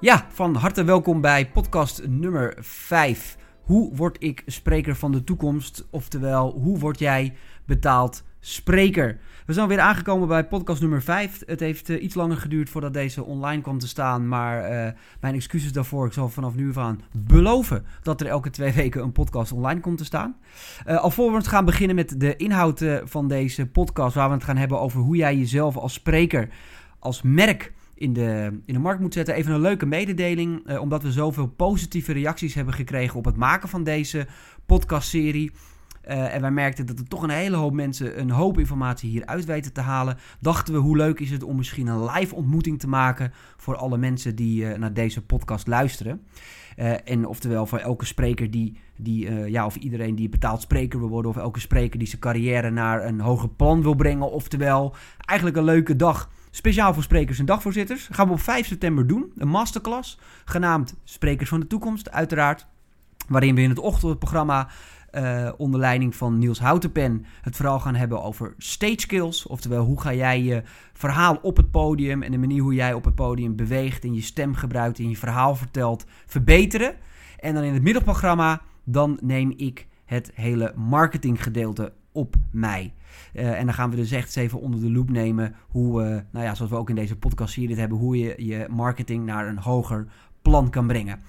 Ja, van harte welkom bij podcast nummer 5. Hoe word ik spreker van de toekomst? Oftewel, hoe word jij betaald spreker? We zijn weer aangekomen bij podcast nummer 5. Het heeft uh, iets langer geduurd voordat deze online kwam te staan. Maar uh, mijn excuses daarvoor. Ik zal vanaf nu aan beloven dat er elke twee weken een podcast online komt te staan. Uh, alvorens gaan beginnen met de inhoud van deze podcast. Waar we het gaan hebben over hoe jij jezelf als spreker, als merk in de, in de markt moet zetten. Even een leuke mededeling, uh, omdat we zoveel positieve reacties hebben gekregen op het maken van deze podcastserie. Uh, en wij merkten dat er toch een hele hoop mensen een hoop informatie hieruit weten te halen. Dachten we, hoe leuk is het om misschien een live ontmoeting te maken voor alle mensen die uh, naar deze podcast luisteren. En oftewel voor elke spreker die, die ja, of iedereen die betaald spreker wil worden, of elke spreker die zijn carrière naar een hoger plan wil brengen. Oftewel, eigenlijk een leuke dag Speciaal voor sprekers en dagvoorzitters gaan we op 5 september doen. Een masterclass genaamd Sprekers van de Toekomst, uiteraard. Waarin we in het ochtendprogramma uh, onder leiding van Niels Houtenpen het vooral gaan hebben over stage skills. Oftewel, hoe ga jij je verhaal op het podium en de manier hoe jij op het podium beweegt en je stem gebruikt en je verhaal vertelt verbeteren. En dan in het middelprogramma, dan neem ik het hele marketinggedeelte op mij. Uh, en dan gaan we dus echt even onder de loep nemen hoe, uh, nou ja, zoals we ook in deze podcast hier dit hebben, hoe je je marketing naar een hoger plan kan brengen.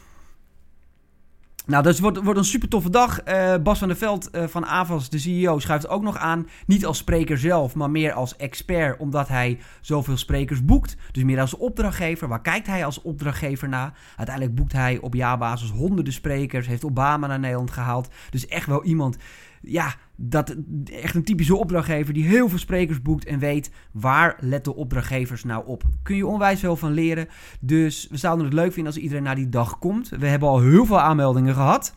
Nou, dus wordt, wordt een super toffe dag. Uh, Bas van der Veld van Avas, de CEO, schuift ook nog aan. Niet als spreker zelf, maar meer als expert, omdat hij zoveel sprekers boekt. Dus meer als opdrachtgever. Waar kijkt hij als opdrachtgever naar? Uiteindelijk boekt hij op jaarbasis honderden sprekers. Heeft Obama naar Nederland gehaald. Dus echt wel iemand ja, dat echt een typische opdrachtgever die heel veel sprekers boekt en weet waar letten opdrachtgevers nou op. Kun je onwijs veel van leren. Dus we zouden het leuk vinden als iedereen naar die dag komt. We hebben al heel veel aanmeldingen gehad.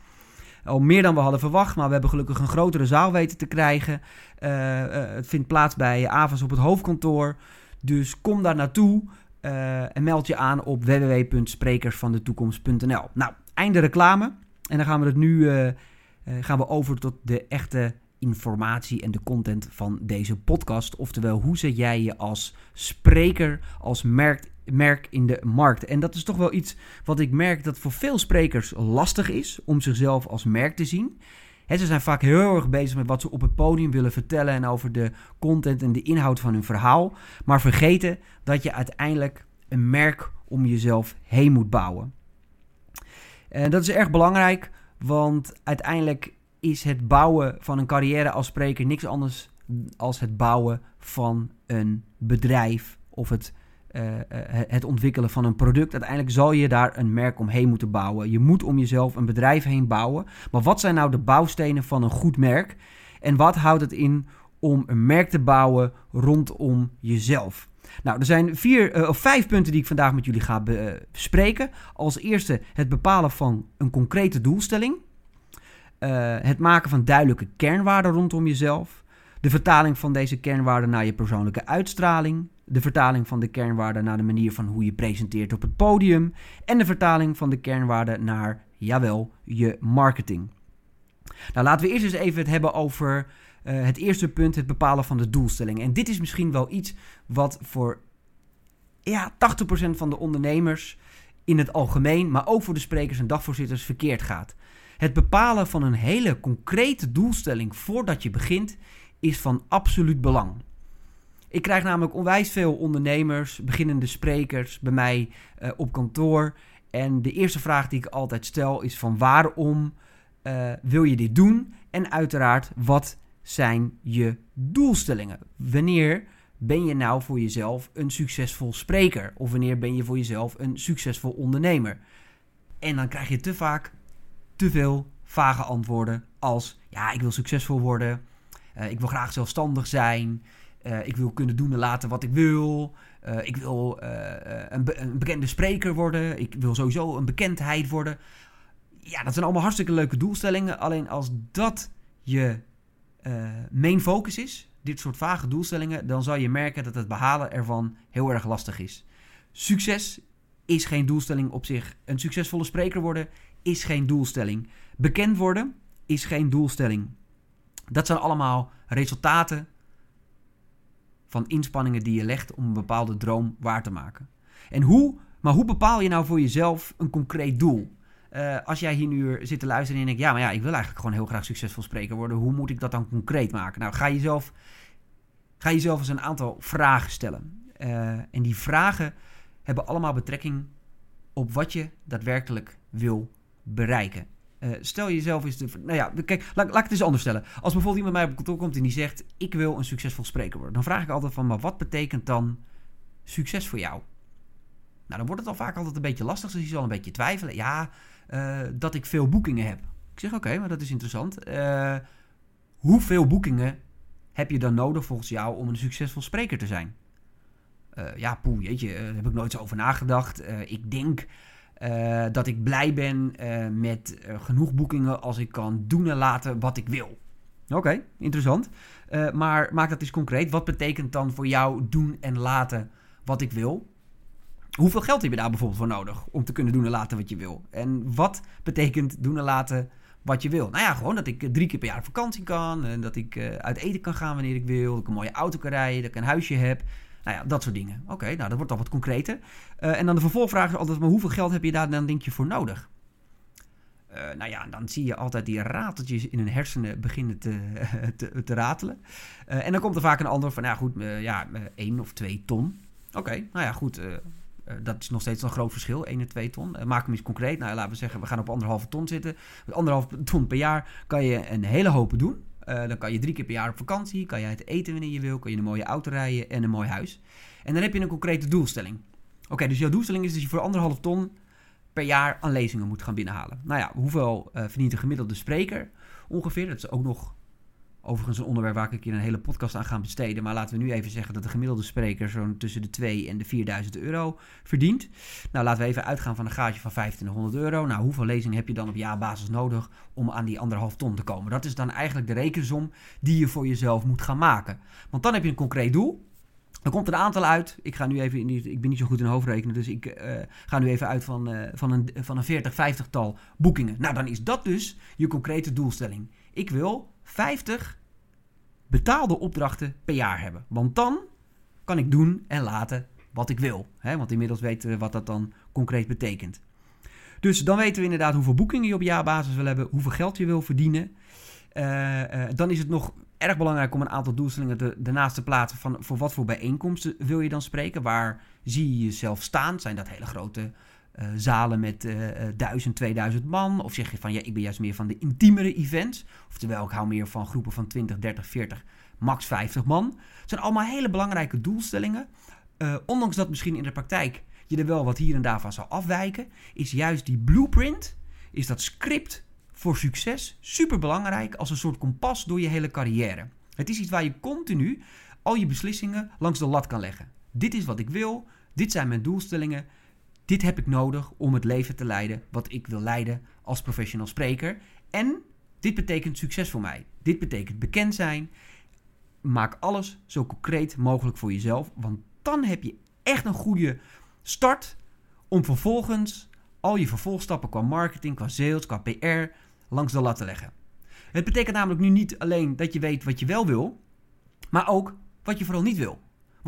Al meer dan we hadden verwacht, maar we hebben gelukkig een grotere zaal weten te krijgen. Uh, uh, het vindt plaats bij Avas op het hoofdkantoor. Dus kom daar naartoe uh, en meld je aan op www.sprekersvandetoekomst.nl. Nou, einde reclame. En dan gaan we het nu gaan we over tot de echte informatie en de content van deze podcast. Oftewel, hoe zet jij je als spreker, als merk, merk in de markt? En dat is toch wel iets wat ik merk dat voor veel sprekers lastig is om zichzelf als merk te zien. Ze zijn vaak heel erg bezig met wat ze op het podium willen vertellen en over de content en de inhoud van hun verhaal. Maar vergeten dat je uiteindelijk een merk om jezelf heen moet bouwen. En dat is erg belangrijk, want uiteindelijk is het bouwen van een carrière als spreker niks anders als het bouwen van een bedrijf of het, uh, het ontwikkelen van een product. Uiteindelijk zal je daar een merk omheen moeten bouwen. Je moet om jezelf een bedrijf heen bouwen. Maar wat zijn nou de bouwstenen van een goed merk? En wat houdt het in om een merk te bouwen rondom jezelf? Nou, er zijn vier uh, of vijf punten die ik vandaag met jullie ga bespreken. Als eerste het bepalen van een concrete doelstelling. Uh, het maken van duidelijke kernwaarden rondom jezelf. De vertaling van deze kernwaarden naar je persoonlijke uitstraling. De vertaling van de kernwaarden naar de manier van hoe je presenteert op het podium. En de vertaling van de kernwaarden naar, jawel, je marketing. Nou, laten we eerst eens even het hebben over uh, het eerste punt, het bepalen van de doelstelling. En dit is misschien wel iets wat voor ja, 80% van de ondernemers in het algemeen, maar ook voor de sprekers en dagvoorzitters verkeerd gaat. Het bepalen van een hele concrete doelstelling voordat je begint is van absoluut belang. Ik krijg namelijk onwijs veel ondernemers, beginnende sprekers bij mij uh, op kantoor. En de eerste vraag die ik altijd stel is van waarom uh, wil je dit doen? En uiteraard, wat zijn je doelstellingen? Wanneer ben je nou voor jezelf een succesvol spreker? Of wanneer ben je voor jezelf een succesvol ondernemer? En dan krijg je te vaak te veel vage antwoorden als: ja, ik wil succesvol worden, uh, ik wil graag zelfstandig zijn, uh, ik wil kunnen doen en laten wat ik wil, uh, ik wil een, een, bekende spreker worden, ik wil sowieso een bekendheid worden. Ja, dat zijn allemaal hartstikke leuke doelstellingen. Alleen als dat je main focus is, dit soort vage doelstellingen, dan zal je merken dat het behalen ervan heel erg lastig is. Succes is geen doelstelling op zich. Een succesvolle spreker worden is geen doelstelling. Bekend worden is geen doelstelling. Dat zijn allemaal resultaten van inspanningen die je legt om een bepaalde droom waar te maken. En hoe Maar hoe bepaal je nou voor jezelf een concreet doel? Uh, als jij hier nu zit te luisteren en denkt, ja, maar ja, ik wil eigenlijk gewoon heel graag succesvol spreker worden. Hoe moet ik dat dan concreet maken? Nou, ga jezelf, ga jezelf eens een aantal vragen stellen. Uh, en die vragen hebben allemaal betrekking op wat je daadwerkelijk wil bereiken. Uh, stel jezelf eens de. Nou ja, kijk, laat, laat ik het eens anders stellen. Als bijvoorbeeld iemand bij mij op kantoor komt en die zegt: Ik wil een succesvol spreker worden. Dan vraag ik altijd van: Maar wat betekent dan succes voor jou? Nou, dan wordt het al vaak altijd een beetje lastig. Dus je zal een beetje twijfelen. Ja, uh, dat ik veel boekingen heb. Ik zeg: Oké, maar dat is interessant. Uh, hoeveel boekingen heb je dan nodig volgens jou om een succesvol spreker te zijn? ja, poeh, jeetje, daar heb ik nooit zo over nagedacht. ik denk dat ik blij ben met genoeg boekingen als ik kan doen en laten wat ik wil. Oké, interessant. maar maak dat eens concreet. Wat betekent dan voor jou doen en laten wat ik wil? Hoeveel geld heb je daar bijvoorbeeld voor nodig om te kunnen doen en laten wat je wil? En wat betekent doen en laten wat je wil? Nou ja, gewoon dat ik drie keer per jaar op vakantie kan. En dat ik uit eten kan gaan wanneer ik wil. Dat ik een mooie auto kan rijden. Dat ik een huisje heb. Nou ja, dat soort dingen. Oké, nou dat wordt al wat concreter. Uh, en dan de vervolgvraag is altijd, maar hoeveel geld heb je daar dan denk je voor nodig? Nou ja, dan zie je altijd die rateltjes in hun hersenen beginnen te, te, te ratelen. En dan komt er vaak een ander van, nou ja, goed, ja, één of twee ton. Oké, nou ja, goed, dat is nog steeds een groot verschil, 1 en 2 ton. maak hem eens concreet. Nou, laten we zeggen, we gaan op anderhalve ton zitten. Met anderhalve ton per jaar kan je een hele hoop doen. Uh, dan kan je drie keer per jaar op vakantie, kan je het eten wanneer je wil, kan je een mooie auto rijden en een mooi huis. En dan heb je een concrete doelstelling. Oké, dus jouw doelstelling is dat je voor anderhalf ton per jaar aan lezingen moet gaan binnenhalen. Nou ja, hoeveel uh, verdient een gemiddelde spreker ongeveer? Dat is ook nog Overigens een onderwerp waar ik een een hele podcast aan ga besteden. Maar laten we nu even zeggen dat de gemiddelde spreker zo'n tussen de 2 en de 4000 euro verdient. Nou, laten we even uitgaan van een gaatje van 2500 euro. Nou, hoeveel lezingen heb je dan op jaarbasis nodig om aan die anderhalf ton te komen? Dat is dan eigenlijk de rekensom die je voor jezelf moet gaan maken. Want dan heb je een concreet doel. Er komt een aantal uit. Ik ga nu even in die, ik ben niet zo goed in hoofdrekenen, dus ik uh, ga nu even uit van, uh, van, een, van een 40, 50 tal boekingen. Nou, dan is dat dus je concrete doelstelling. Ik wil 50 betaalde opdrachten per jaar hebben. Want dan kan ik doen en laten wat ik wil. Hè? Want inmiddels weten we wat dat dan concreet betekent. Dus dan weten we inderdaad hoeveel boekingen je op jaarbasis wil hebben, hoeveel geld je wil verdienen. Uh, uh, dan is het nog erg belangrijk om een aantal doelstellingen te, ernaast te plaatsen van voor wat voor bijeenkomsten wil je dan spreken. Waar zie je jezelf staan? Zijn dat hele grote uh, zalen met uh, 1000, 2000 man? Of zeg je van ja, ik ben juist meer van de intiemere events? Oftewel, ik hou meer van groepen van 20, 30, 40, max 50 man. Het zijn allemaal hele belangrijke doelstellingen. Uh, ondanks dat misschien in de praktijk je er wel wat hier en daar van zou afwijken, is juist die blueprint, is dat script voor succes super belangrijk als een soort kompas door je hele carrière. Het is iets waar je continu al je beslissingen langs de lat kan leggen. Dit is wat ik wil, dit zijn mijn doelstellingen, dit heb ik nodig om het leven te leiden wat ik wil leiden als professional spreker. En dit betekent succes voor mij. Dit betekent bekend zijn. Maak alles zo concreet mogelijk voor jezelf, want dan heb je echt een goede start om vervolgens al je vervolgstappen qua marketing, qua sales, qua PR langs de lat te leggen. Het betekent namelijk nu niet alleen dat je weet wat je wel wil, maar ook wat je vooral niet wil.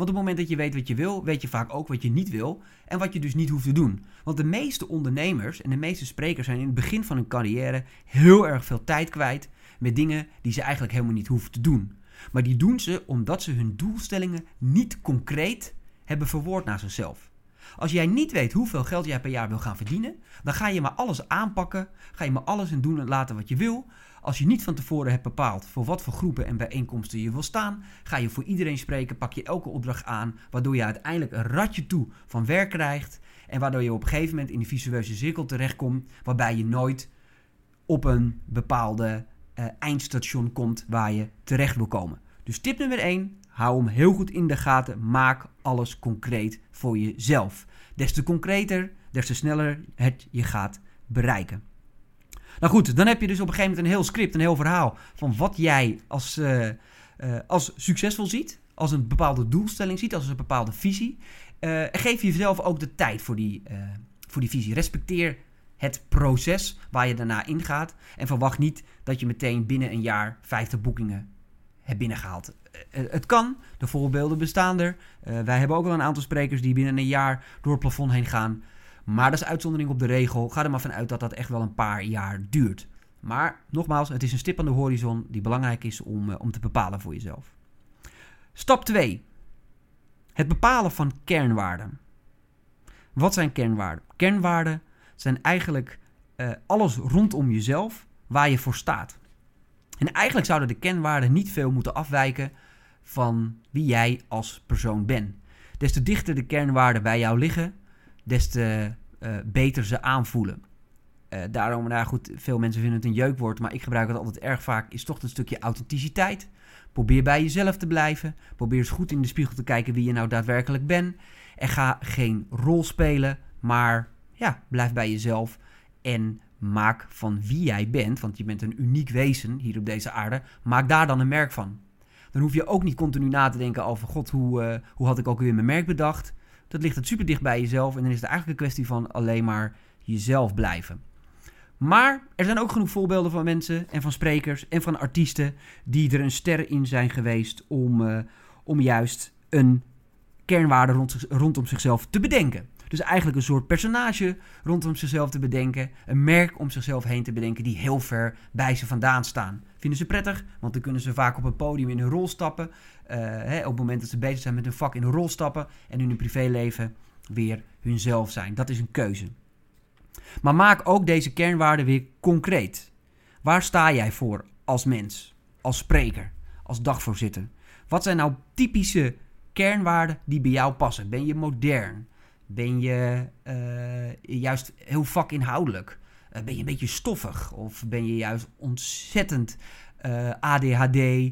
Op het moment dat je weet wat je wil, weet je vaak ook wat je niet wil en wat je dus niet hoeft te doen. Want de meeste ondernemers en de meeste sprekers zijn in het begin van hun carrière heel erg veel tijd kwijt met dingen die ze eigenlijk helemaal niet hoeven te doen. Maar die doen ze omdat ze hun doelstellingen niet concreet hebben verwoord naar zichzelf. Als jij niet weet hoeveel geld jij per jaar wil gaan verdienen, dan ga je maar alles aanpakken, ga je maar alles en doen en laten wat je wil. Als je niet van tevoren hebt bepaald voor wat voor groepen en bijeenkomsten je wil staan, ga je voor iedereen spreken, pak je elke opdracht aan, waardoor je uiteindelijk een ratje toe van werk krijgt en waardoor je op een gegeven moment in die visueuze cirkel terechtkomt, waarbij je nooit op een bepaalde uh, eindstation komt waar je terecht wil komen. Dus tip nummer 1, hou hem heel goed in de gaten, maak alles concreet voor jezelf. Des te concreter, des te sneller het je gaat bereiken. Nou goed, dan heb je dus op een gegeven moment een heel script, een heel verhaal van wat jij als, uh, uh, als succesvol ziet, als een bepaalde doelstelling ziet, als een bepaalde visie. Uh, geef jezelf ook de tijd voor die, voor die visie. Respecteer het proces waar je daarna ingaat en verwacht niet dat je meteen binnen een jaar 50 boekingen hebt binnengehaald. het kan, de voorbeelden bestaan er. wij hebben ook wel een aantal sprekers die binnen een jaar door het plafond heen gaan. Maar dat is uitzondering op de regel. Ga er maar vanuit dat dat echt wel een paar jaar duurt. Maar nogmaals, het is een stip aan de horizon die belangrijk is om, om te bepalen voor jezelf. Stap 2. Het bepalen van kernwaarden. Wat zijn kernwaarden? Kernwaarden zijn eigenlijk uh, alles rondom jezelf waar je voor staat. En eigenlijk zouden de kernwaarden niet veel moeten afwijken van wie jij als persoon bent. Des te dichter de kernwaarden bij jou liggen, des te uh, beter ze aanvoelen. Uh, daarom, nou goed, veel mensen vinden het een jeukwoord, maar ik gebruik het altijd erg vaak, is toch een stukje authenticiteit. Probeer bij jezelf te blijven. Probeer eens goed in de spiegel te kijken wie je nou daadwerkelijk bent. En ga geen rol spelen, maar ja, blijf bij jezelf. En maak van wie jij bent, want je bent een uniek wezen hier op deze aarde, maak daar dan een merk van. Dan hoef je ook niet continu na te denken over, god, hoe, uh, hoe had ik ook weer mijn merk bedacht? Dat ligt het super dicht bij jezelf en dan is het eigenlijk een kwestie van alleen maar jezelf blijven. Maar er zijn ook genoeg voorbeelden van mensen en van sprekers en van artiesten die er een ster in zijn geweest om, uh, om juist een kernwaarde rond, rondom zichzelf te bedenken. Dus eigenlijk een soort personage rondom zichzelf te bedenken. Een merk om zichzelf heen te bedenken die heel ver bij ze vandaan staan. Vinden ze prettig, want dan kunnen ze vaak op het podium in hun rol stappen. Uh, hè, op het moment dat ze bezig zijn met hun vak in hun rol stappen. En in hun privéleven weer hunzelf zijn. Dat is een keuze. Maar maak ook deze kernwaarden weer concreet. Waar sta jij voor als mens, als spreker, als dagvoorzitter? Wat zijn nou typische kernwaarden die bij jou passen? Ben je modern? Ben je uh, juist heel vakinhoudelijk? Uh, ben je een beetje stoffig? Of ben je juist ontzettend eh, ADHD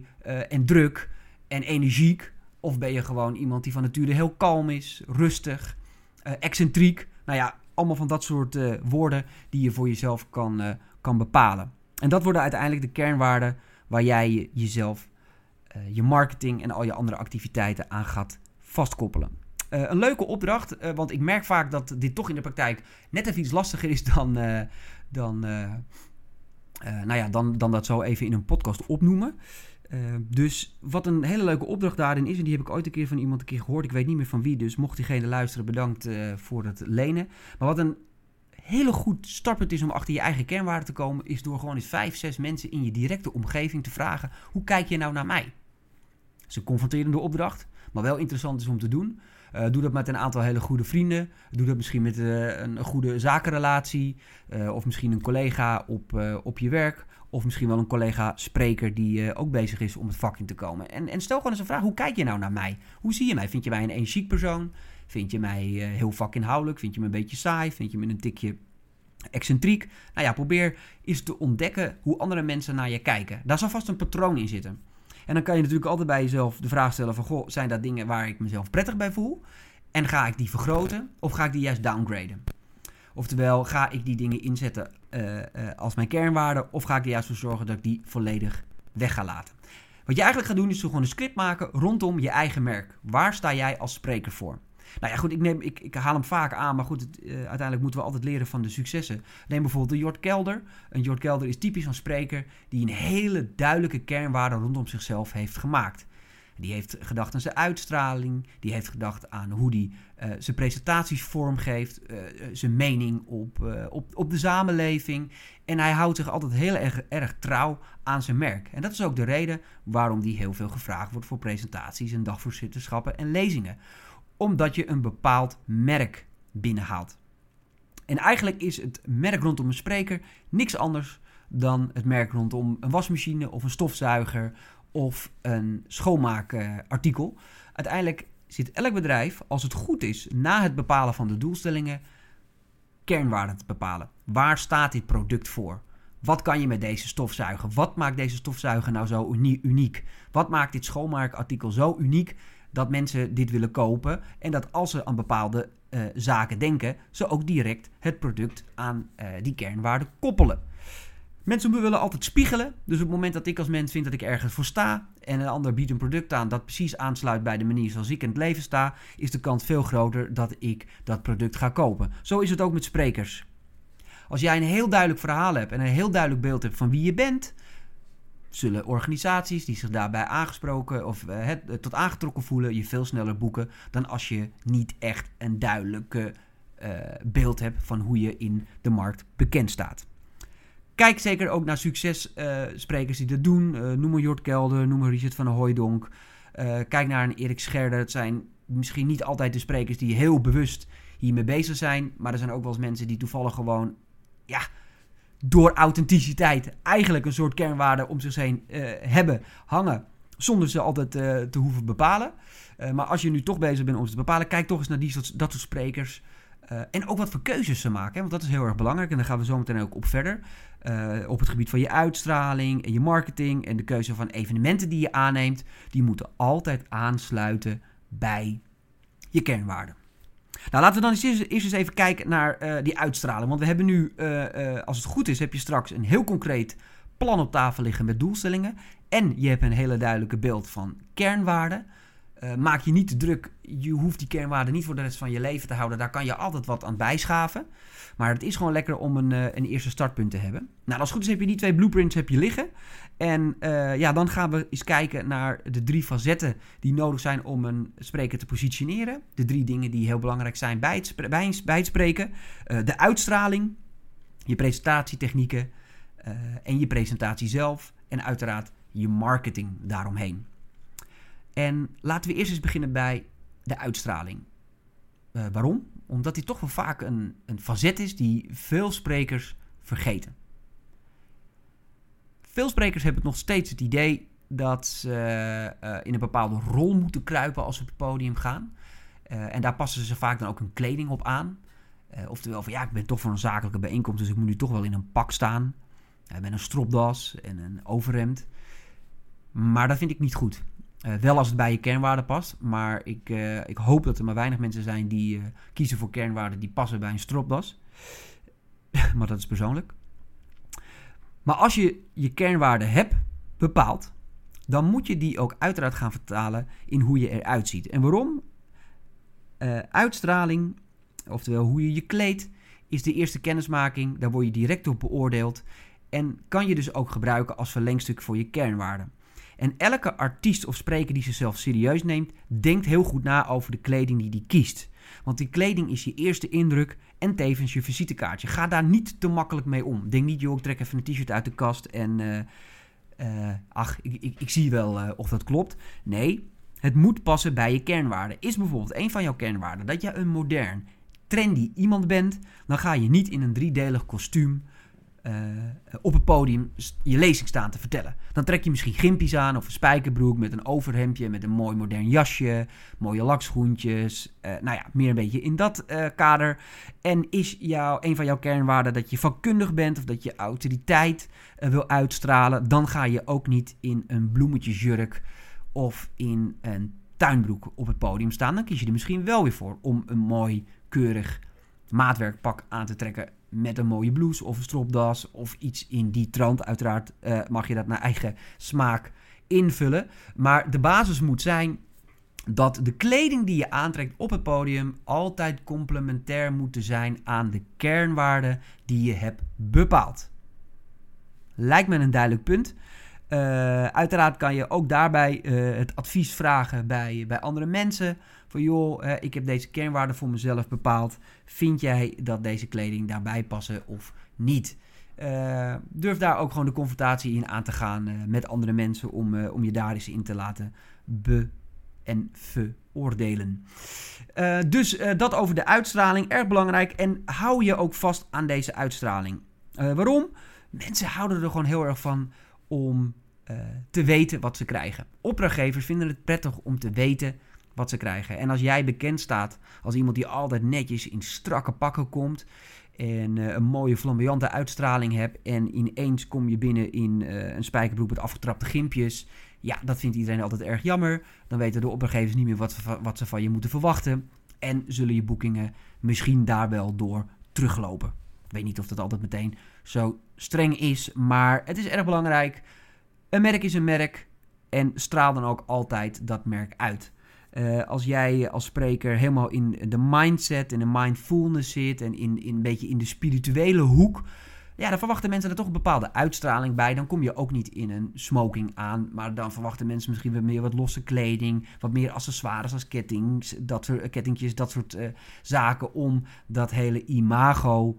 en druk en energiek? Of ben je gewoon iemand die van nature heel kalm is, rustig, excentriek? Nou ja, allemaal van dat soort woorden die je voor jezelf kan, kan bepalen. En dat worden uiteindelijk de kernwaarden waar jij jezelf, je marketing en al je andere activiteiten aan gaat vastkoppelen. Uh, een leuke opdracht, uh, want ik merk vaak dat dit toch in de praktijk net even iets lastiger is dan, uh, dan, nou ja, dan, dan dat zo even in een podcast opnoemen. dus wat een hele leuke opdracht daarin is, en die heb ik ooit een keer van iemand een keer gehoord, ik weet niet meer van wie, dus mocht diegene luisteren, bedankt voor het lenen. Maar wat een hele goed startpunt is om achter je eigen kernwaarde te komen, is door gewoon eens vijf, zes mensen in je directe omgeving te vragen, hoe kijk je nou naar mij? Dat is een confronterende opdracht, maar wel interessant is om te doen. Uh, doe dat met een aantal hele goede vrienden. Doe dat misschien met uh, een, goede zakenrelatie. Uh, of misschien een collega op, op je werk. Of misschien wel een collega-spreker die ook bezig is om het vak in te komen. En, en stel gewoon eens een vraag: hoe kijk je nou naar mij? Hoe zie je mij? Vind je mij een energiek persoon? Vind je mij heel vakinhoudelijk? Vind je me een beetje saai? Vind je me een tikje excentriek? Nou ja, probeer eens te ontdekken hoe andere mensen naar je kijken. Daar zal vast een patroon in zitten. En dan kan je natuurlijk altijd bij jezelf de vraag stellen van... Goh, zijn dat dingen waar ik mezelf prettig bij voel? En ga ik die vergroten of ga ik die juist downgraden? Oftewel, ga ik die dingen inzetten uh, uh, als mijn kernwaarde... of ga ik er juist voor zorgen dat ik die volledig weg ga laten? Wat je eigenlijk gaat doen is gewoon een script maken rondom je eigen merk. Waar sta jij als spreker voor? Nou ja, goed, ik, neem, ik, ik haal hem vaak aan, maar goed, uh, uiteindelijk moeten we altijd leren van de successen. Neem bijvoorbeeld de Jort Kelder. Een Jort Kelder is typisch een spreker die een hele duidelijke kernwaarde rondom zichzelf heeft gemaakt. Die heeft gedacht aan zijn uitstraling. Die heeft gedacht aan hoe hij uh, zijn presentaties vormgeeft. Uh, zijn mening op, op, op de samenleving. En hij houdt zich altijd heel erg, erg trouw aan zijn merk. En dat is ook de reden waarom hij heel veel gevraagd wordt voor presentaties en dagvoorzitterschappen en lezingen omdat je een bepaald merk binnenhaalt. En eigenlijk is het merk rondom een spreker niks anders dan het merk rondom een wasmachine of een stofzuiger of een schoonmaakartikel. Uiteindelijk zit elk bedrijf, als het goed is, na het bepalen van de doelstellingen, kernwaarden te bepalen. Waar staat dit product voor? Wat kan je met deze stofzuiger? Wat maakt deze stofzuiger nou zo uniek? Wat maakt dit schoonmaakartikel zo uniek dat mensen dit willen kopen. En dat als ze aan bepaalde uh, zaken denken, ze ook direct het product aan uh, die kernwaarde koppelen. Mensen willen altijd spiegelen. Dus op het moment dat ik als mens vind dat ik ergens voor sta en een ander biedt een product aan dat precies aansluit bij de manier zoals ik in het leven sta, is de kans veel groter dat ik dat product ga kopen. Zo is het ook met sprekers. Als jij een heel duidelijk verhaal hebt en een heel duidelijk beeld hebt van wie je bent, zullen organisaties die zich daarbij aangesproken of uh, het, tot aangetrokken voelen, je veel sneller boeken dan als je niet echt een duidelijke uh, beeld hebt van hoe je in de markt bekend staat. Kijk zeker ook naar successprekers die dat doen. noem maar Jort Kelder, noem maar Richard van der Hooijdonk. kijk naar een Erik Scherder. Het zijn misschien niet altijd de sprekers die heel bewust hiermee bezig zijn. Maar er zijn ook wel eens mensen die toevallig gewoon ja, door authenticiteit eigenlijk een soort kernwaarde om zich heen uh, hebben hangen. Zonder ze altijd uh, te hoeven bepalen. Uh, maar als je nu toch bezig bent om ze te bepalen, kijk toch eens naar die dat soort sprekers. en ook wat voor keuzes ze maken. Want dat is heel erg belangrijk. En daar gaan we zo meteen ook op verder. op het gebied van je uitstraling en je marketing. En de keuze van evenementen die je aanneemt. Die moeten altijd aansluiten bij je kernwaarden. Nou, laten we dan eerst, eens even kijken naar uh, die uitstraling. Want we hebben nu, uh, uh, als het goed is, heb je straks een heel concreet plan op tafel liggen met doelstellingen. En je hebt een hele duidelijke beeld van kernwaarden. Maak je niet te druk. Je hoeft die kernwaarden niet voor de rest van je leven te houden. Daar kan je altijd wat aan bijschaven. Maar het is gewoon lekker om een, een eerste startpunt te hebben. Nou, als het goed is heb je die twee blueprints heb je liggen. En uh, ja, dan gaan we eens kijken naar de drie facetten die nodig zijn om een spreker te positioneren. De drie dingen die heel belangrijk zijn bij het, bij, bij het spreken. De uitstraling, je presentatietechnieken en je presentatie zelf. En uiteraard je marketing daaromheen. En laten we eerst eens beginnen bij de uitstraling. waarom? Omdat die toch wel vaak een, een facet is die veel sprekers vergeten. Veel sprekers hebben nog steeds het idee dat ze uh, in een bepaalde rol moeten kruipen als ze op het podium gaan. Uh, en daar passen ze vaak dan ook hun kleding op aan. Oftewel van ja, ik ben toch voor een zakelijke bijeenkomst, dus ik moet nu toch wel in een pak staan. met een stropdas en een overhemd. Maar dat vind ik niet goed. Wel als het bij je kernwaarden past. Maar ik, ik hoop dat er maar weinig mensen zijn die kiezen voor kernwaarden die passen bij een stropdas. maar dat is persoonlijk. Maar als je je kernwaarden hebt bepaald, dan moet je die ook uiteraard gaan vertalen in hoe je eruit ziet. En waarom? Uitstraling, oftewel hoe je je kleedt, is de eerste kennismaking. Daar word je direct op beoordeeld. En kan je dus ook gebruiken als verlengstuk voor je kernwaarden. En elke artiest of spreker die zichzelf serieus neemt, denkt heel goed na over de kleding die hij kiest. Want die kleding is je eerste indruk en tevens je visitekaartje. Ga daar niet te makkelijk mee om. Denk niet, joh, ik trek even een t-shirt uit de kast en uh, uh, ach, ik, ik, ik, zie wel uh, of dat klopt. Nee, het moet passen bij je kernwaarden. Is bijvoorbeeld een van jouw kernwaarden dat je een modern, trendy iemand bent, dan ga je niet in een driedelig kostuum uh, op het podium je lezing staan te vertellen. Dan trek je misschien gimpies aan of een spijkerbroek met een overhemdje, met een mooi modern jasje, mooie lakschoentjes. Uh, nou ja, meer een beetje in dat uh, kader. En is jou, een van jouw kernwaarden dat je vakkundig bent of dat je autoriteit wil uitstralen, dan ga je ook niet in een bloemetjesjurk of in een tuinbroek op het podium staan. Dan kies je er misschien wel weer voor om een mooi, keurig maatwerkpak aan te trekken met een mooie blouse of een stropdas of iets in die trant. Uiteraard uh, mag je dat naar eigen smaak invullen. Maar de basis moet zijn dat de kleding die je aantrekt op het podium altijd complementair moet zijn aan de kernwaarden die je hebt bepaald. Lijkt me een duidelijk punt. Uh, uiteraard kan je ook daarbij uh, het advies vragen bij, bij andere mensen. Van joh, uh, ik heb deze kernwaarden voor mezelf bepaald. Vind jij dat deze kleding daarbij passen of niet? durf daar ook gewoon de confrontatie in aan te gaan met andere mensen om, om je daar eens in te laten be- en veroordelen. dus dat over de uitstraling, erg belangrijk. En hou je ook vast aan deze uitstraling. waarom? Mensen houden er gewoon heel erg van om uh, te weten wat ze krijgen. Opdrachtgevers vinden het prettig om te weten wat ze krijgen. En als jij bekend staat als iemand die altijd netjes in strakke pakken komt en uh, een mooie flamboyante uitstraling hebt en ineens kom je binnen in uh, een spijkerbroek met afgetrapte gimpjes, ja, dat vindt iedereen altijd erg jammer. Dan weten de opdrachtgevers niet meer wat, wat ze van je moeten verwachten en zullen je boekingen misschien daar wel door teruglopen. Ik weet niet of dat altijd meteen zo streng is, maar het is erg belangrijk een merk is een merk en straal dan ook altijd dat merk uit. Uh, als jij als spreker helemaal in de mindset en de mindfulness zit en in, in een beetje in de spirituele hoek, ja, dan verwachten mensen er toch een bepaalde uitstraling bij. Dan kom je ook niet in een smoking aan. Maar dan verwachten mensen misschien weer meer wat losse kleding. Wat meer accessoires als kettings, dat soort, uh, kettingjes, dat soort uh, zaken. Om dat hele imago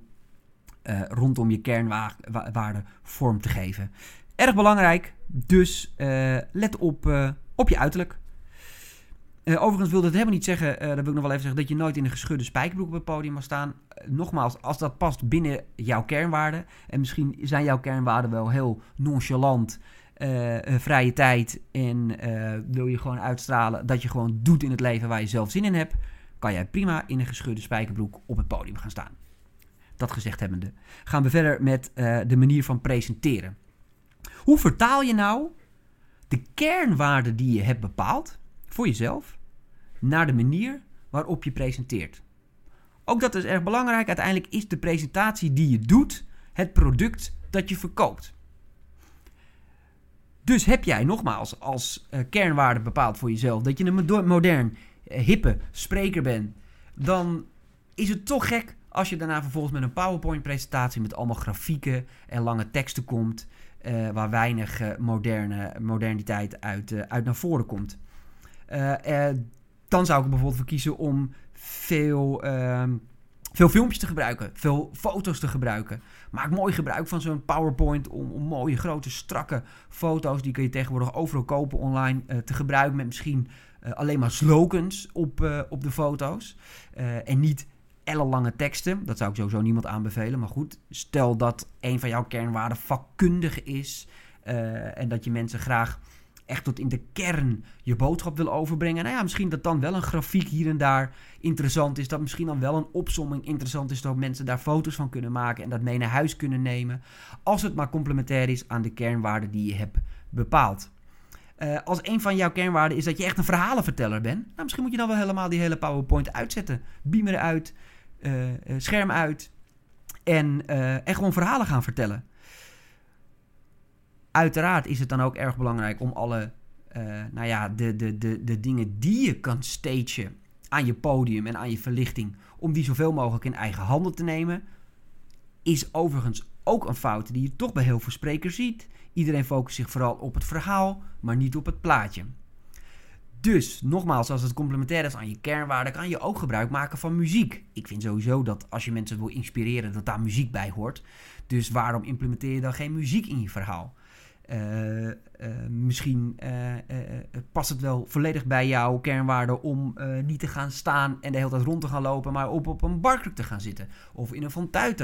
uh, rondom je kernwaarde vorm te geven. Erg belangrijk, dus let op, op je uiterlijk. Overigens wil dat helemaal niet zeggen, dat wil ik nog wel even zeggen, dat je nooit in een geschudde spijkerbroek op het podium mag staan. Nogmaals, als dat past binnen jouw kernwaarden, en misschien zijn jouw kernwaarden wel heel nonchalant, vrije tijd, en wil je gewoon uitstralen dat je gewoon doet in het leven waar je zelf zin in hebt, kan jij prima in een geschudde spijkerbroek op het podium gaan staan. Dat gezegd hebbende, gaan we verder met de manier van presenteren. Hoe vertaal je nou de kernwaarden die je hebt bepaald voor jezelf naar de manier waarop je presenteert. Ook dat is erg belangrijk. Uiteindelijk is de presentatie die je doet het product dat je verkoopt. Dus heb jij nogmaals als uh, kernwaarde bepaald voor jezelf dat je een modern, uh, hippe spreker bent, dan is het toch gek als je daarna vervolgens met een PowerPoint-presentatie met allemaal grafieken en lange teksten komt, uh, waar weinig moderne, moderniteit uit, uit naar voren komt. Dan zou ik er bijvoorbeeld voor kiezen om veel, uh, veel filmpjes te gebruiken, veel foto's te gebruiken. Maak mooi gebruik van zo'n PowerPoint om, om, mooie, grote, strakke foto's. Die kun je tegenwoordig overal kopen online te gebruiken met misschien alleen maar slogans op, op de foto's. en niet ellenlange teksten. Dat zou ik sowieso niemand aanbevelen. Maar goed, stel dat een van jouw kernwaarden vakkundig is en dat je mensen graag echt tot in de kern je boodschap wil overbrengen. Nou ja, misschien dat dan wel een grafiek hier en daar interessant is. Dat misschien dan wel een opsomming interessant is. Dat mensen daar foto's van kunnen maken en dat mee naar huis kunnen nemen. Als het maar complementair is aan de kernwaarden die je hebt bepaald. Uh, als een van jouw kernwaarden is dat je echt een verhalenverteller bent. Nou, misschien moet je dan wel helemaal die hele PowerPoint uitzetten. Beamer uit, uh, scherm uit. En, uh, en gewoon verhalen gaan vertellen uiteraard is het dan ook erg belangrijk om alle, nou ja, de, de, de, de dingen die je kan stagen aan je podium en aan je verlichting, om die zoveel mogelijk in eigen handen te nemen. Is overigens ook een fout die je toch bij heel veel sprekers ziet. Iedereen focust zich vooral op het verhaal, maar niet op het plaatje. Dus, nogmaals, als het complementair is aan je kernwaarden, kan je ook gebruik maken van muziek. Ik vind sowieso dat als je mensen wil inspireren, dat daar muziek bij hoort. Dus waarom implementeer je dan geen muziek in je verhaal? Uh, uh, misschien uh, past het wel volledig bij jouw kernwaarden om niet te gaan staan en de hele tijd rond te gaan lopen, maar op, op een barkruk te gaan zitten. Of in een fontuin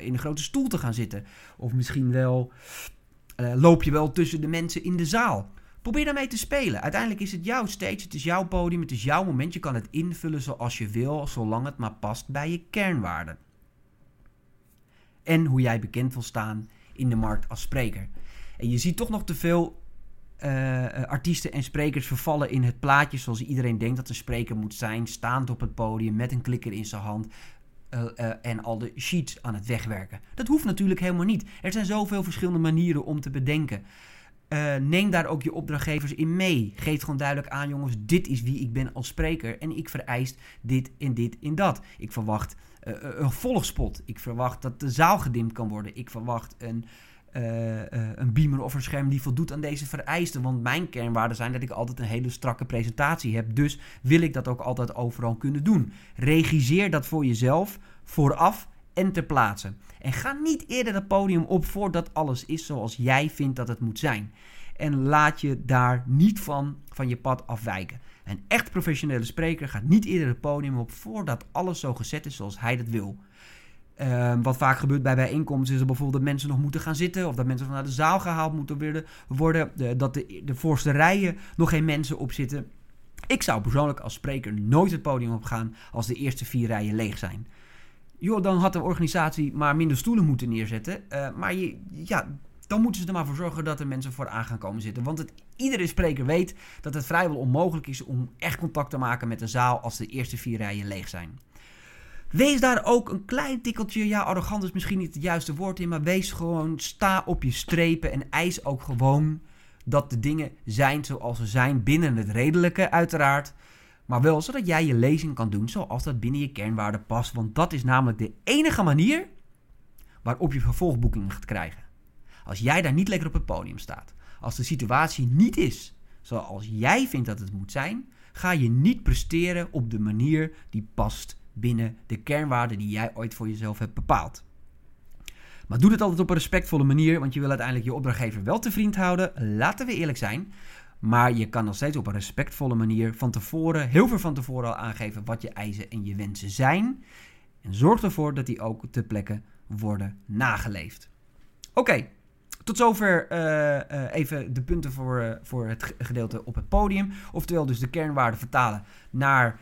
in een grote stoel te gaan zitten. Of misschien wel loop je wel tussen de mensen in de zaal. Probeer daarmee te spelen. Uiteindelijk is het jouw stage, het is jouw podium, het is jouw moment. Je kan het invullen zoals je wil, zolang het maar past bij je kernwaarden. En hoe jij bekend wil staan in de markt als spreker. En je ziet toch nog te veel uh, artiesten en sprekers vervallen in het plaatje zoals iedereen denkt dat een spreker moet zijn. Staand op het podium met een klikker in zijn hand. Uh, uh, en al de sheets aan het wegwerken. Dat hoeft natuurlijk helemaal niet. Er zijn zoveel verschillende manieren om te bedenken. neem daar ook je opdrachtgevers in mee. Geef gewoon duidelijk aan, jongens, dit is wie ik ben als spreker. En ik vereist dit en dit en dat. Ik verwacht een volgspot. Ik verwacht dat de zaal gedimd kan worden. Ik verwacht een uh, uh, een beamer of een scherm die voldoet aan deze vereisten. Want mijn kernwaarden zijn dat ik altijd een hele strakke presentatie heb. Dus wil ik dat ook altijd overal kunnen doen. Regisseer dat voor jezelf vooraf en ter plaatse. En ga niet eerder het podium op voordat alles is zoals jij vindt dat het moet zijn. En laat je daar niet van, van je pad afwijken. Een echt professionele spreker gaat niet eerder het podium op voordat alles zo gezet is zoals hij dat wil. Uh, wat vaak gebeurt bij bijeenkomsten is er bijvoorbeeld dat mensen nog moeten gaan zitten. Of dat mensen vanuit de zaal gehaald moeten worden. De, dat de, de voorste rijen nog geen mensen op zitten. Ik zou persoonlijk als spreker nooit het podium op gaan als de eerste vier rijen leeg zijn. Joh, dan had de organisatie maar minder stoelen moeten neerzetten. Uh, maar je, ja, dan moeten ze er maar voor zorgen dat er mensen vooraan gaan komen zitten. Want het, iedere spreker weet dat het vrijwel onmogelijk is om echt contact te maken met de zaal als de eerste vier rijen leeg zijn. Wees daar ook een klein tikkeltje, ja, arrogant is misschien niet het juiste woord in, maar wees gewoon, sta op je strepen en eis ook gewoon dat de dingen zijn zoals ze zijn, binnen het redelijke uiteraard. Maar wel zodat jij je lezing kan doen zoals dat binnen je kernwaarden past. Want dat is namelijk de enige manier waarop je vervolgboekingen gaat krijgen. Als jij daar niet lekker op het podium staat, als de situatie niet is zoals jij vindt dat het moet zijn, ga je niet presteren op de manier die past binnen de kernwaarden die jij ooit voor jezelf hebt bepaald. Maar doe het altijd op een respectvolle manier, want je wil uiteindelijk je opdrachtgever wel te vriend houden. Laten we eerlijk zijn. Maar je kan nog steeds op een respectvolle manier van tevoren, heel veel van tevoren al aangeven wat je eisen en je wensen zijn. En zorg ervoor dat die ook ter plekke worden nageleefd. Oké, tot zover uh, uh, even de punten voor, uh, voor het gedeelte op het podium. Oftewel dus de kernwaarden vertalen naar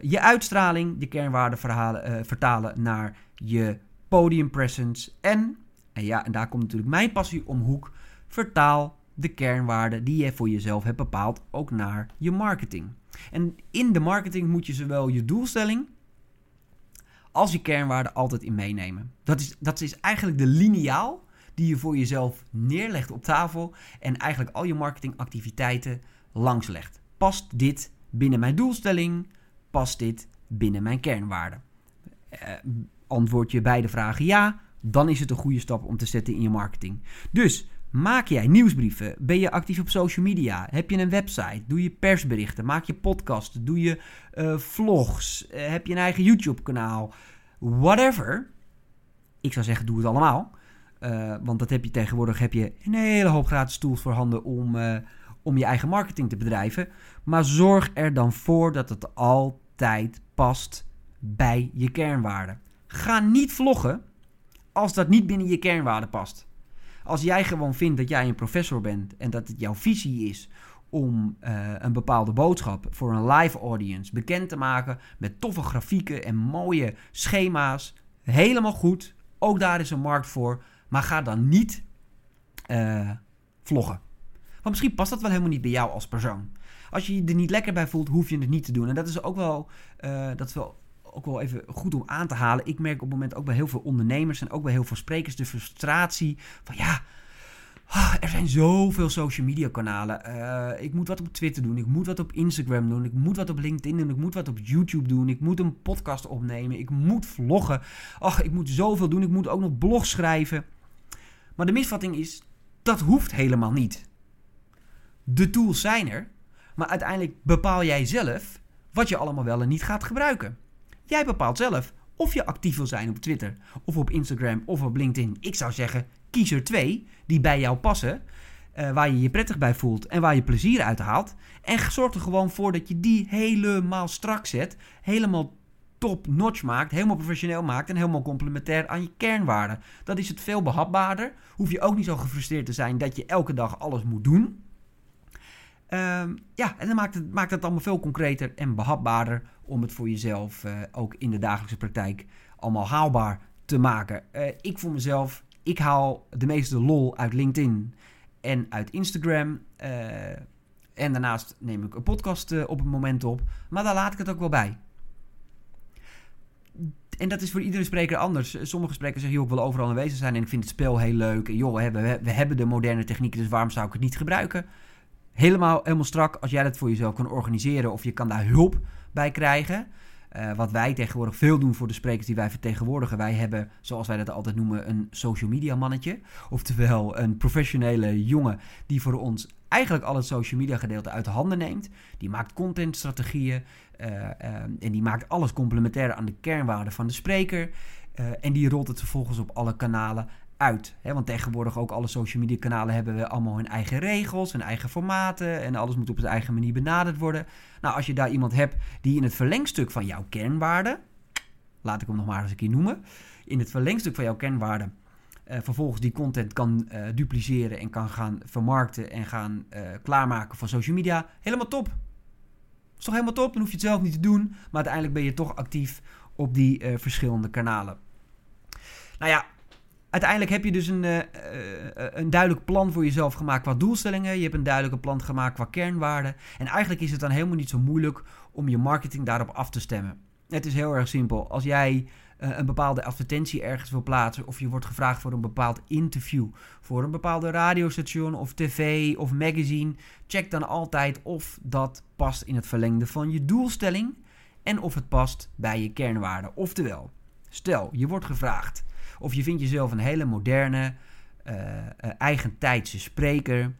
je uitstraling. De kernwaarden verhalen, vertalen naar je podium presence. En, en ja, en daar komt natuurlijk mijn passie om hoek. Vertaal de kernwaarden die je voor jezelf hebt bepaald ook naar je marketing. En in de marketing moet je zowel je doelstelling als je kernwaarden altijd in meenemen. Dat is, dat is eigenlijk de lineaal die je voor jezelf neerlegt op tafel en eigenlijk al je marketingactiviteiten langslegt. Past dit binnen mijn doelstelling? Past dit binnen mijn kernwaarden? Uh, antwoord je beide vragen ja, dan is het een goede stap om te zetten in je marketing. Dus Maak jij nieuwsbrieven? Ben je actief op social media? Heb je een website? Doe je persberichten? Maak je podcast? Doe je uh, vlogs? Uh, heb je een eigen YouTube-kanaal? Whatever. Ik zou zeggen, doe het allemaal. Want dat heb je tegenwoordig heb je een hele hoop gratis tools voorhanden om, om je eigen marketing te bedrijven. Maar zorg er dan voor dat het altijd past bij je kernwaarden. Ga niet vloggen als dat niet binnen je kernwaarden past. Als jij gewoon vindt dat jij een professor bent en dat het jouw visie is om uh, een bepaalde boodschap voor een live audience bekend te maken met toffe grafieken en mooie schema's, helemaal goed. Ook daar is een markt voor. Maar ga dan niet uh, vloggen. Want misschien past dat wel helemaal niet bij jou als persoon. Als je je er niet lekker bij voelt, hoef je het niet te doen. En dat is ook wel, uh, dat is wel ook wel even goed om aan te halen. Ik merk op het moment ook bij heel veel ondernemers en ook bij heel veel sprekers de frustratie van ja. Ah, er zijn zoveel social media kanalen. Uh, ik moet wat op Twitter doen. Ik moet wat op Instagram doen. Ik moet wat op LinkedIn doen. Ik moet wat op YouTube doen. Ik moet een podcast opnemen. Ik moet vloggen. Ach, ik moet zoveel doen. Ik moet ook nog blogs schrijven. Maar de misvatting is, dat hoeft helemaal niet. De tools zijn er. Maar uiteindelijk bepaal jij zelf wat je allemaal wel en niet gaat gebruiken. Jij bepaalt zelf of je actief wil zijn op Twitter, of op Instagram, of op LinkedIn. Ik zou zeggen, kies er twee die bij jou passen, uh, waar je je prettig bij voelt en waar je plezier uit haalt. En zorg er gewoon voor dat je die helemaal strak zet, helemaal top-notch maakt, helemaal professioneel maakt en helemaal complementair aan je kernwaarden. Dat is het veel behapbaarder. Hoef je ook niet zo gefrustreerd te zijn dat je elke dag alles moet doen. Um, ja, en dan maakt het, maakt het allemaal veel concreter en behapbaarder om het voor jezelf uh, ook in de dagelijkse praktijk allemaal haalbaar te maken. Uh, ik voor mezelf, ik haal de meeste lol uit LinkedIn en uit Instagram. Uh, en daarnaast neem ik een podcast op het moment op. Maar daar laat ik het ook wel bij. En dat is voor iedere spreker anders. Sommige sprekers zeggen, joh, ik wil overal aanwezig zijn en ik vind het spel heel leuk. En joh, we we hebben de moderne technieken, dus waarom zou ik het niet gebruiken? Helemaal, helemaal strak als jij dat voor jezelf kan organiseren of je kan daar hulp bij krijgen. Uh, wat wij tegenwoordig veel doen voor de sprekers die wij vertegenwoordigen. Wij hebben, zoals wij dat altijd noemen, een social media mannetje. Oftewel een professionele jongen die voor ons eigenlijk al het social media gedeelte uit de handen neemt. Die maakt contentstrategieën uh, uh, en die maakt alles complementair aan de kernwaarden van de spreker. en die rolt het vervolgens op alle kanalen uit. Hè? Want tegenwoordig ook alle social media kanalen hebben we allemaal hun eigen regels, hun eigen formaten en alles moet op zijn eigen manier benaderd worden. Nou, als je daar iemand hebt die in het verlengstuk van jouw kernwaarden, laat ik hem nog maar eens een keer noemen, in het verlengstuk van jouw kernwaarden uh, vervolgens die content kan uh, dupliceren en kan gaan vermarkten en gaan uh, klaarmaken voor social media, helemaal top. Is toch helemaal top? Dan hoef je het zelf niet te doen, maar uiteindelijk ben je toch actief op die verschillende kanalen. Nou ja, uiteindelijk heb je dus een, uh, een duidelijk plan voor jezelf gemaakt qua doelstellingen. Je hebt een duidelijke plan gemaakt qua kernwaarden. En eigenlijk is het dan helemaal niet zo moeilijk om je marketing daarop af te stemmen. Het is heel erg simpel. Als jij uh, een bepaalde advertentie ergens wil plaatsen, of je wordt gevraagd voor een bepaald interview, voor een bepaalde radiostation of tv of magazine, check dan altijd of dat past in het verlengde van je doelstelling en of het past bij je kernwaarden. Oftewel, stel je wordt gevraagd Of je vindt jezelf een hele moderne, uh, eigentijdse spreker.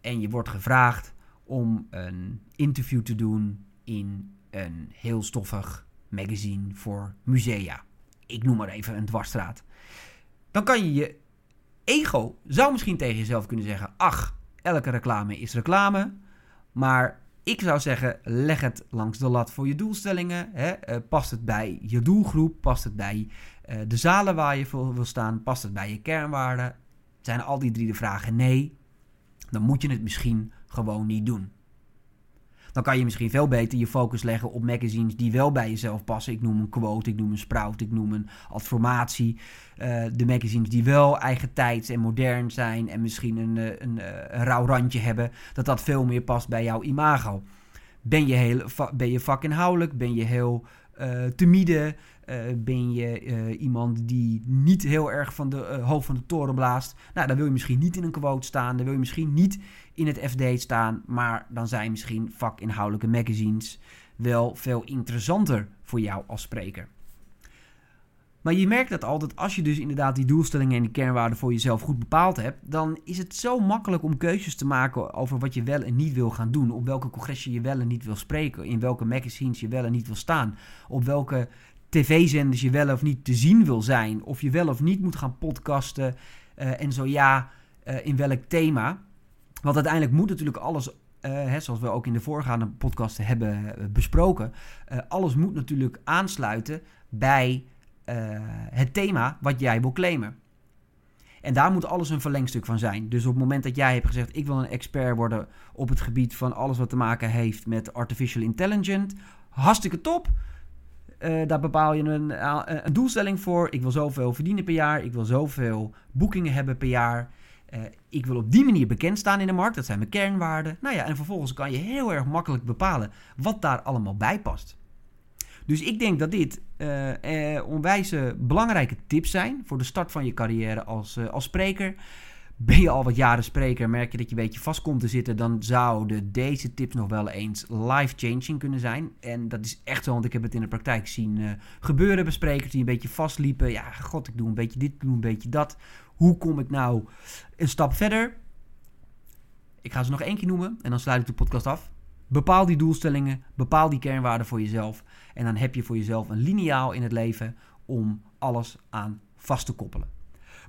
En je wordt gevraagd om een interview te doen in een heel stoffig magazine voor musea. Ik noem maar even een dwarsstraat. Dan kan je je ego zou misschien tegen jezelf kunnen zeggen: ach, elke reclame is reclame. Maar ik zou zeggen, leg het langs de lat voor je doelstellingen. Hè? Uh, past het bij je doelgroep? Past het bij uh, de zalen waar je voor wil staan? Past het bij je kernwaarden? Zijn al die drie de vragen nee? Dan moet je het misschien gewoon niet doen dan kan je misschien veel beter je focus leggen op magazines die wel bij jezelf passen. Ik noem een quote, ik noem een sprout, ik noem een adformatie. Uh, de magazines die wel eigen tijds en modern zijn en misschien een, eh, een, eh, een rauw randje hebben, dat dat veel meer past bij jouw imago. Ben je, heel, ben je vakinhoudelijk? Ben je heel timide? Uh, ben je uh, iemand die niet heel erg van de hoofd van de toren blaast? Nou, dan wil je misschien niet in een quote staan. Dan wil je misschien niet in het FD staan. Maar dan zijn misschien vakinhoudelijke magazines wel veel interessanter voor jou als spreker. Maar je merkt dat altijd als je dus inderdaad die doelstellingen en die kernwaarden voor jezelf goed bepaald hebt, dan is het zo makkelijk om keuzes te maken over wat je wel en niet wil gaan doen. Op welke congressen je wel en niet wil spreken, in welke magazines je wel en niet wil staan, op welke tv-zenders je wel of niet te zien wil zijn, of je wel of niet moet gaan podcasten uh, en zo ja, uh, in welk thema. Want uiteindelijk moet natuurlijk alles, uh, hè, zoals we ook in de voorgaande podcasten hebben besproken, alles moet natuurlijk aansluiten bij het thema wat jij wil claimen. En daar moet alles een verlengstuk van zijn. Dus op het moment dat jij hebt gezegd: ik wil een expert worden op het gebied van alles wat te maken heeft met artificial intelligence, hartstikke top. Uh, daar bepaal je een, een, doelstelling voor. Ik wil zoveel verdienen per jaar. Ik wil zoveel boekingen hebben per jaar. Uh, ik wil op die manier bekend staan in de markt. Dat zijn mijn kernwaarden. Nou ja, en vervolgens kan je heel erg makkelijk bepalen wat daar allemaal bij past. Dus ik denk dat dit uh, eh, onwijze belangrijke tips zijn voor de start van je carrière als, als spreker. Ben je al wat jaren spreker, merk je dat je een beetje vast komt te zitten, dan zouden deze tips nog wel eens life-changing kunnen zijn. En dat is echt zo, want ik heb het in de praktijk zien uh, gebeuren bij sprekers die een beetje vastliepen. Ja, god, ik doe een beetje dit, ik doe een beetje dat. Hoe kom ik nou een stap verder? Ik ga ze nog één keer noemen en dan sluit ik de podcast af. Bepaal die doelstellingen, bepaal die kernwaarden voor jezelf. En dan heb je voor jezelf een lineaal in het leven om alles aan vast te koppelen.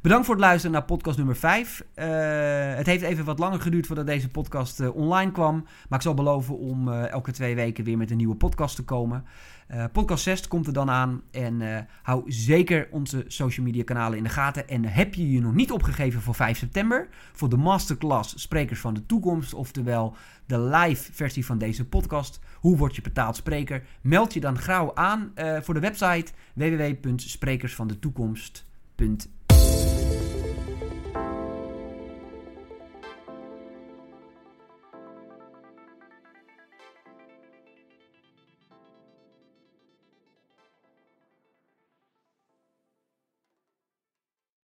Bedankt voor het luisteren naar podcast nummer 5. Uh, eh, het heeft even wat langer geduurd voordat deze podcast uh, online kwam. Maar ik zal beloven om uh, elke twee weken weer met een nieuwe podcast te komen. podcast 6 komt er dan aan. En hou zeker onze social media kanalen in de gaten. En heb je je nog niet opgegeven voor 5 september? Voor de masterclass Sprekers van de Toekomst. Oftewel de live versie van deze podcast. Hoe word je betaald spreker? Meld je dan gauw aan voor de website www.sprekersvandetoekomst.nl